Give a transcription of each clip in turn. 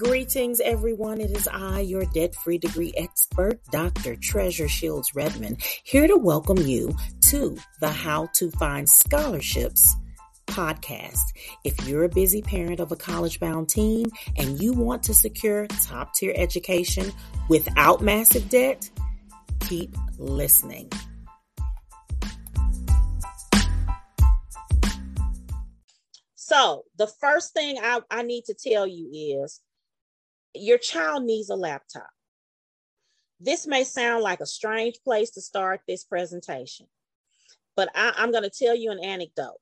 Greetings, everyone. It is I, your debt free degree expert, Dr. Treasure Shields Redmond, here to welcome you to the How to Find Scholarships podcast. If you're a busy parent of a college bound teen and you want to secure top tier education without massive debt, keep listening. So, the first thing I, I need to tell you is your child needs a laptop. This may sound like a strange place to start this presentation, but I, am going to tell you an anecdote.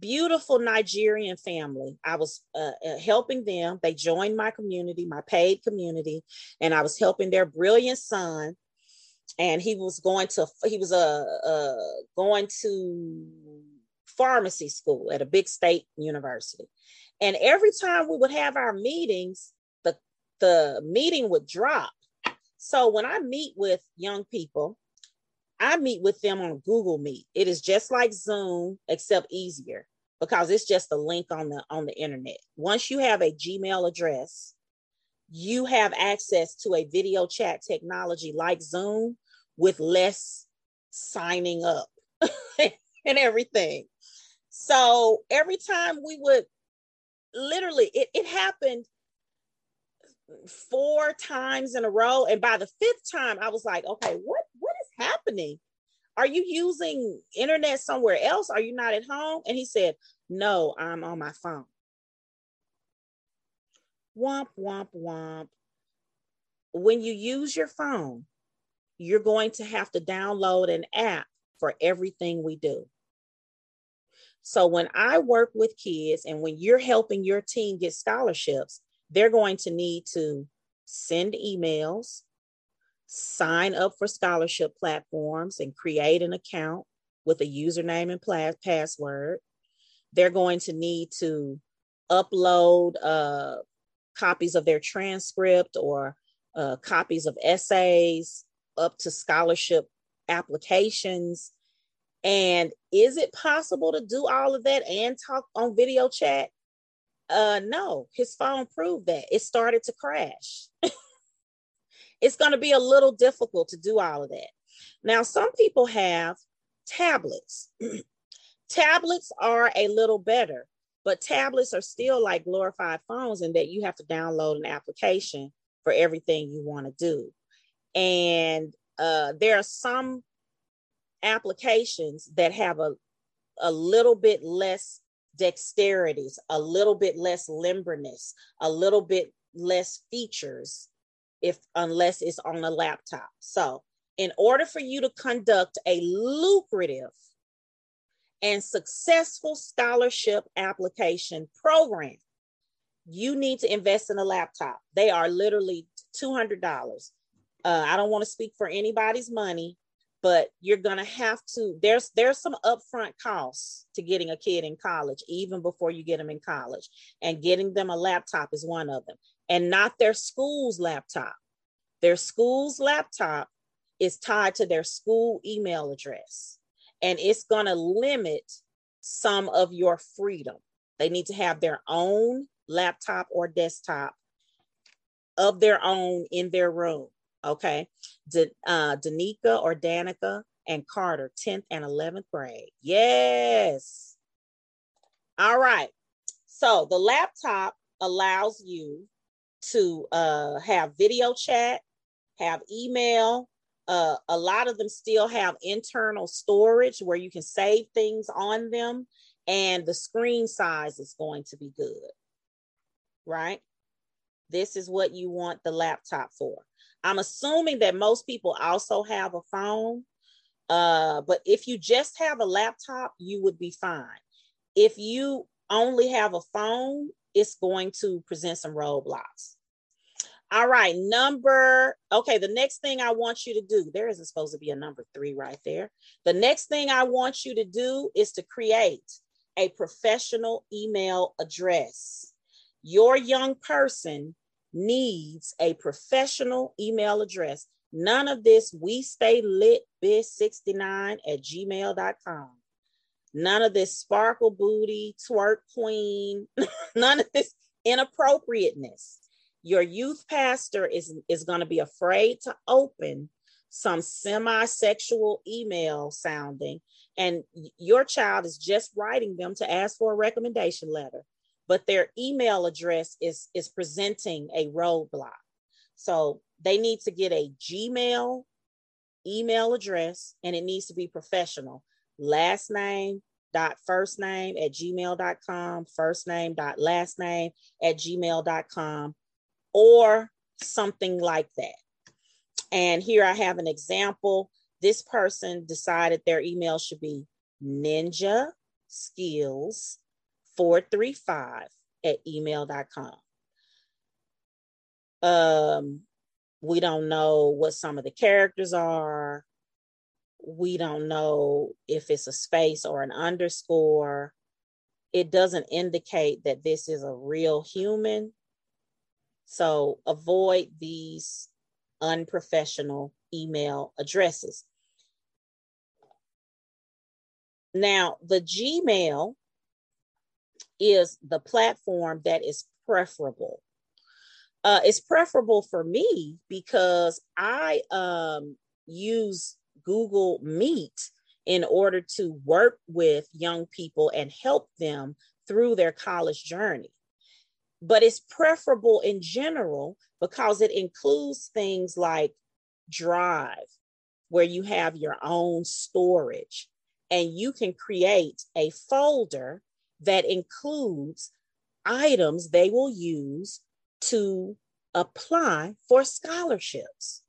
Beautiful Nigerian family. I was uh, uh, helping them. They joined my community, my paid community, and I was helping their brilliant son. And he was going to he was uh, uh going to pharmacy school at a big state university. And every time we would have our meetings, the meeting would drop. So when I meet with young people, I meet with them on Google Meet. It is just like Zoom, except easier because it's just a link on the on the internet. Once you have a Gmail address, you have access to a video chat technology like Zoom with less signing up and everything. So every time we would literally, it, it happened four times in a row. And by the fifth time, I was like, okay, what what is happening? Are you using internet somewhere else? Are you not at home? And he said, No, I'm on my phone. Womp, womp, womp. When you use your phone, you're going to have to download an app for everything we do. So when I work with kids and when you're helping your team get scholarships, they're going to need to send emails, sign up for scholarship platforms, and create an account with a username and password. They're going to need to upload uh, copies of their transcript or uh, copies of essays up to scholarship applications. And is it possible to do all of that and talk on video chat? Uh, no, his phone proved that it started to crash. it's going to be a little difficult to do all of that. Now, some people have tablets. tablets are a little better, but tablets are still like glorified phones in that you have to download an application for everything you want to do. And uh, there are some applications that have a, a little bit less dexterities, a little bit less limberness, a little bit less features if unless it's on a laptop. So, in order for you to conduct a lucrative and successful scholarship application program, you need to invest in a laptop. They are literally $200. Uh, I don't want to speak for anybody's money, but you're to have to there's there's some upfront costs to getting a kid in college even before you get them in college and getting them a laptop is one of them and not their school's laptop. Their school's laptop is tied to their school email address and it's to limit some of your freedom. They need to have their own laptop or desktop of their own in their room Okay. D- uh, Danica or Danica and Carter, 10th and 11th grade. Yes. All right. So the laptop allows you to uh, have video chat, have email. Uh, a lot of them still have internal storage where you can save things on them, and the screen size is going to be good. Right? This is what you want the laptop for. I'm assuming that most people also have a phone. Uh, but if you just have a laptop, you would be fine. If you only have a phone, it's going to present some roadblocks. All right, number, okay, the next thing I want you to do, there isn't supposed to be a number three right there. The next thing I want you to do is to create a professional email address. Your young person needs a professional email address. None of this we stay lit biz69 at gmail.com. None of this sparkle booty, twerk queen, none of this inappropriateness. your youth pastor is, is going to be afraid to open some semi-sexual email sounding and your child is just writing them to ask for a recommendation letter but their email address is is presenting a roadblock. So they need to get a gmail email address and it needs to be professional. Last name dot first name at gmail.com first name dot last name at gmail.com or something like that. And here i have an example. This person decided their email should be ninja skills 435 at email.com um we don't know what some of the characters are we don't know if it's a space or an underscore. It doesn't indicate that this is a real human. So avoid these unprofessional email addresses. Now, the Gmail is the platform that is preferable. Uh, it's preferable for me because I um, use Google Meet in order to work with young people and help them through their college journey. But it's preferable in general because it includes things like Drive, where you have your own storage, and you can create a folder that includes items they will use to apply for scholarships.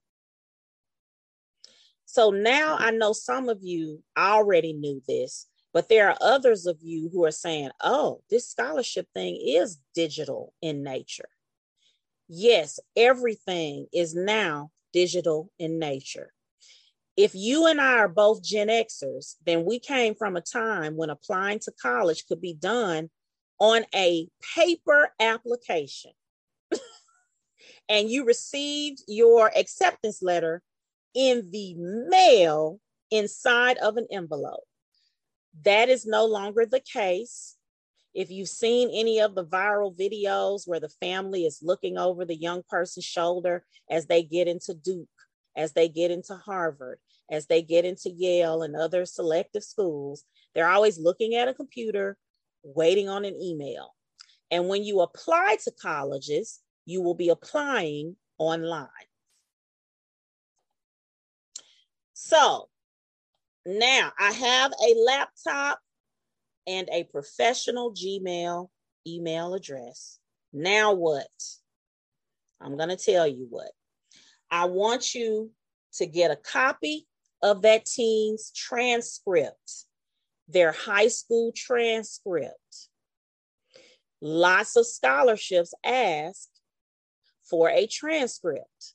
So now I know some of you already knew this, but there are others of you who are saying, oh, this scholarship thing is digital in nature. Yes, everything is now digital in nature. If you and I are both Gen Xers, then we came from a time when applying to college could be done on a paper application. and you received your acceptance letter in the mail inside of an envelope. That is no longer the case. If you've seen any of the viral videos where the family is looking over the young person's shoulder as they get into Duke, as they get into Harvard, as they get into Yale and other selective schools, they're always looking at a computer, waiting on an email. And when you apply to colleges, you will be applying online. So now I have a laptop and a professional Gmail email address. Now what? I'm going to tell you what. I want you to get a copy of that teen's transcript, their high school transcript. Lots of scholarships ask for a transcript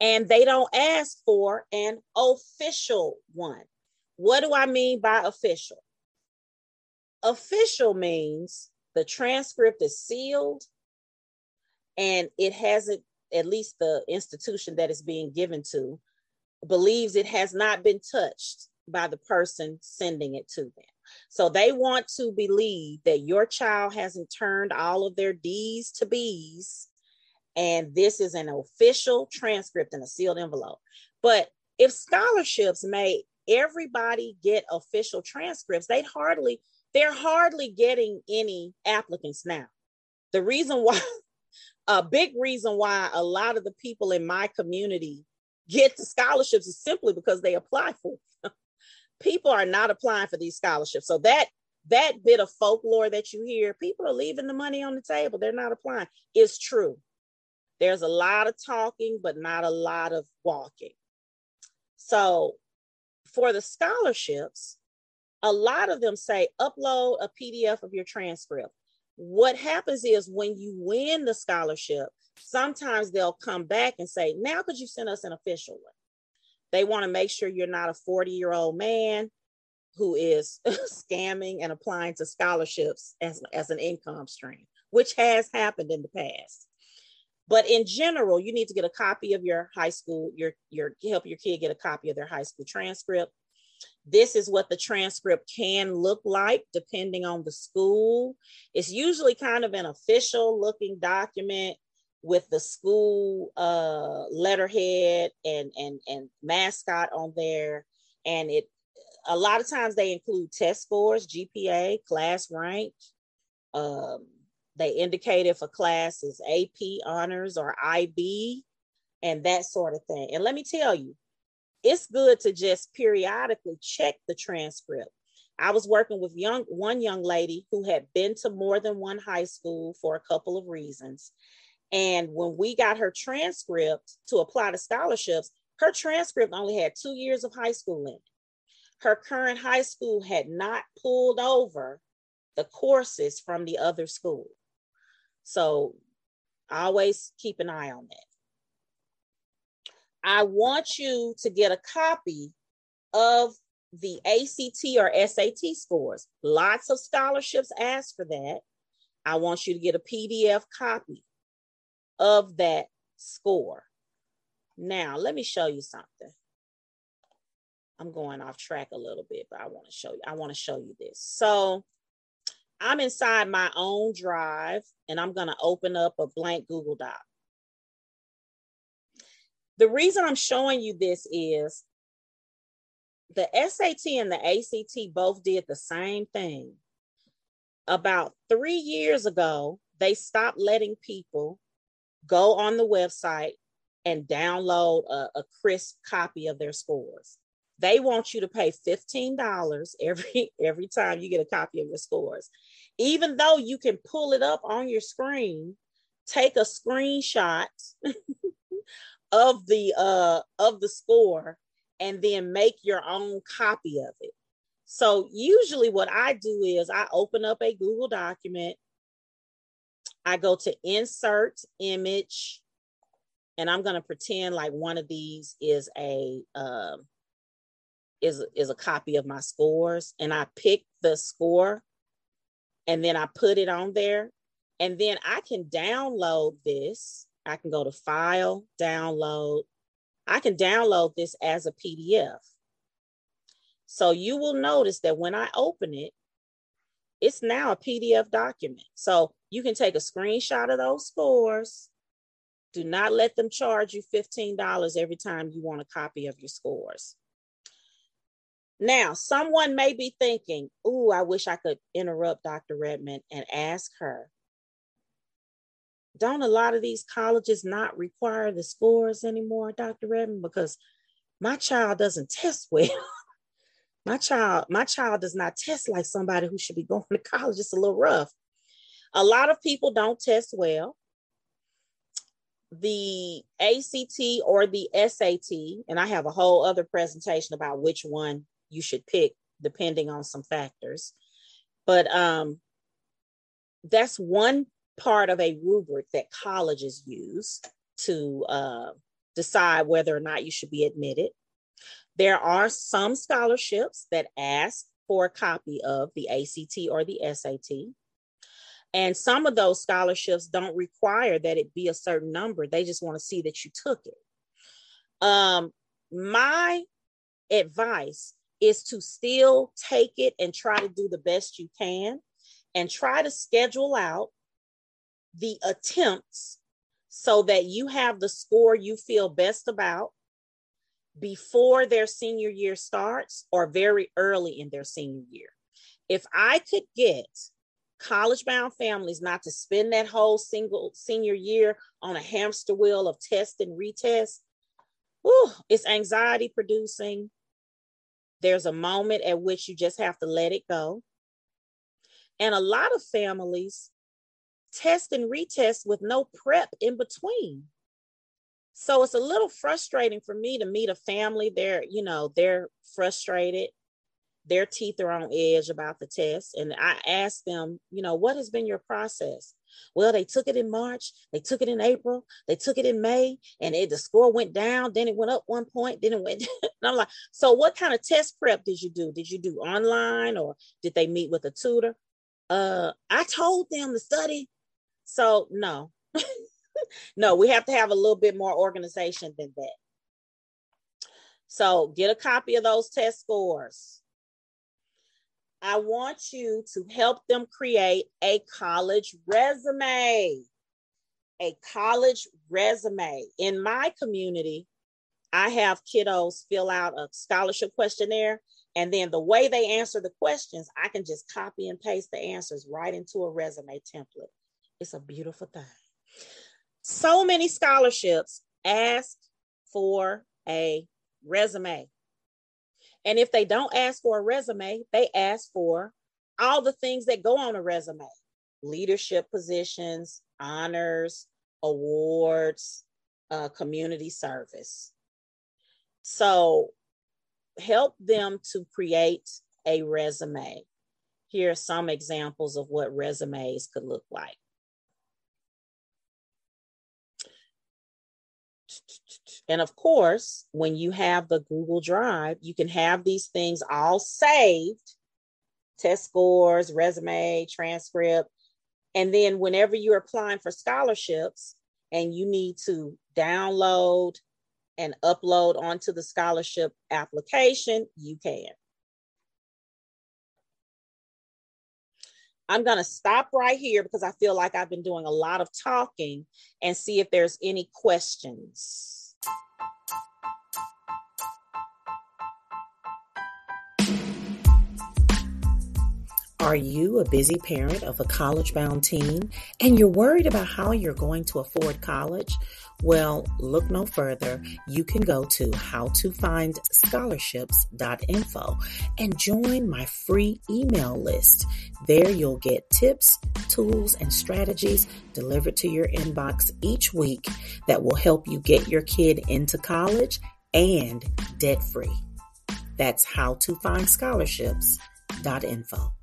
and they don't ask for an official one. What do I mean by official? Official means the transcript is sealed and it hasn't, at least the institution that is being given to, believes it has not been touched by the person sending it to them. So they want to believe that your child hasn't turned all of their D's to B's and this is an official transcript in a sealed envelope. But if scholarships made everybody get official transcripts, they'd hardly, they're hardly getting any applicants now. The reason why, a big reason why a lot of the people in my community get the scholarships is simply because they apply for them. people are not applying for these scholarships. So that that bit of folklore that you hear, people are leaving the money on the table. They're not applying. Is true. There's a lot of talking, but not a lot of walking. So for the scholarships, a lot of them say upload a PDF of your transcript. What happens is when you win the scholarship, sometimes they'll come back and say, now could you send us an official one? They want to make sure you're not a 40 year old man who is scamming and applying to scholarships as, as an income stream, which has happened in the past. But in general, you need to get a copy of your high school, your, your help your kid get a copy of their high school transcript. This is what the transcript can look like depending on the school. It's usually kind of an official looking document. with the school uh, letterhead and and and mascot on there, and it a lot of times they include test scores, GPA, class rank. Um, they indicate if a class is AP honors or IB, and that sort of thing. And let me tell you, it's good to just periodically check the transcript. I was working with young one young lady who had been to more than one high school for a couple of reasons. And when we got her transcript to apply to scholarships, her transcript only had two years of high school in it. Her current high school had not pulled over the courses from the other school. So always keep an eye on that. I want you to get a copy of the ACT or SAT scores. Lots of scholarships ask for that. I want you to get a PDF copy of that score. Now, let me show you something. I'm going off track a little bit, but I want to show you. I want to show you this. So, I'm inside my own drive and I'm going to open up a blank Google Doc. The reason I'm showing you this is the SAT and the ACT both did the same thing. About three years ago, they stopped letting people go on the website and download a, a crisp copy of their scores. They want you to pay $15 every every time you get a copy of your scores. Even though you can pull it up on your screen, take a screenshot of the uh of the score and then make your own copy of it. So usually what I do is I open up a Google document. I go to insert image and I'm going to pretend like one of these is a um is is a copy of my scores and I pick the score and then I put it on there and then I can download this. I can go to file, download. I can download this as a PDF. So you will notice that when I open it, it's now a PDF document. So you can take a screenshot of those scores. Do not let them charge you $15 every time you want a copy of your scores. Now, someone may be thinking, Ooh, I wish I could interrupt Dr. Redmond and ask her. Don't a lot of these colleges not require the scores anymore, Dr. Redmond? Because my child doesn't test well. my child, my child does not test like somebody who should be going to college. It's a little rough. A lot of people don't test well. The ACT or the SAT, and I have a whole other presentation about which one you should pick depending on some factors. But um, that's one part of a rubric that colleges use to uh, decide whether or not you should be admitted. There are some scholarships that ask for a copy of the ACT or the SAT. And some of those scholarships don't require that it be a certain number. They just want to see that you took it. Um, my advice is to still take it and try to do the best you can and try to schedule out the attempts so that you have the score you feel best about before their senior year starts or very early in their senior year. If I could get college bound families not to spend that whole single senior year on a hamster wheel of test and retest, whew, it's anxiety producing. There's a moment at which you just have to let it go. And a lot of families test and retest with no prep in between. So it's a little frustrating for me to meet a family. They're, you know, they're frustrated. Their teeth are on edge about the test. And I ask them, you know, what has been your process? Well, they took it in March, they took it in April, they took it in May, and it, the score went down, then it went up one point, then it went. and I'm like, so what kind of test prep did you do? Did you do online or did they meet with a tutor? Uh, I told them to study so no, no, we have to have a little bit more organization than that. So get a copy of those test scores. I want you to help them create a college resume. a college resume. In my community, I have kiddos fill out a scholarship questionnaire, and then the way they answer the questions, I can just copy and paste the answers right into a resume template. It's a beautiful thing. So many scholarships ask for a resume. And if they don't ask for a resume, they ask for all the things that go on a resume leadership positions, honors, awards, uh, community service. So help them to create a resume. Here are some examples of what resumes could look like. And of course, when you have the Google Drive, you can have these things all saved test scores, resume, transcript. And then whenever you're applying for scholarships and you need to download and upload onto the scholarship application, you can. I'm going to stop right here because I feel like I've been doing a lot of talking and see if there's any questions. どっち? Are you a busy parent of a college bound teen and you're worried about how you're going to afford college? Well, look no further. You can go to howtofindscholarships.info and join my free email list. There you'll get tips, tools, and strategies delivered to your inbox each week that will help you get your kid into college and debt free. That's howtofindscholarships.info.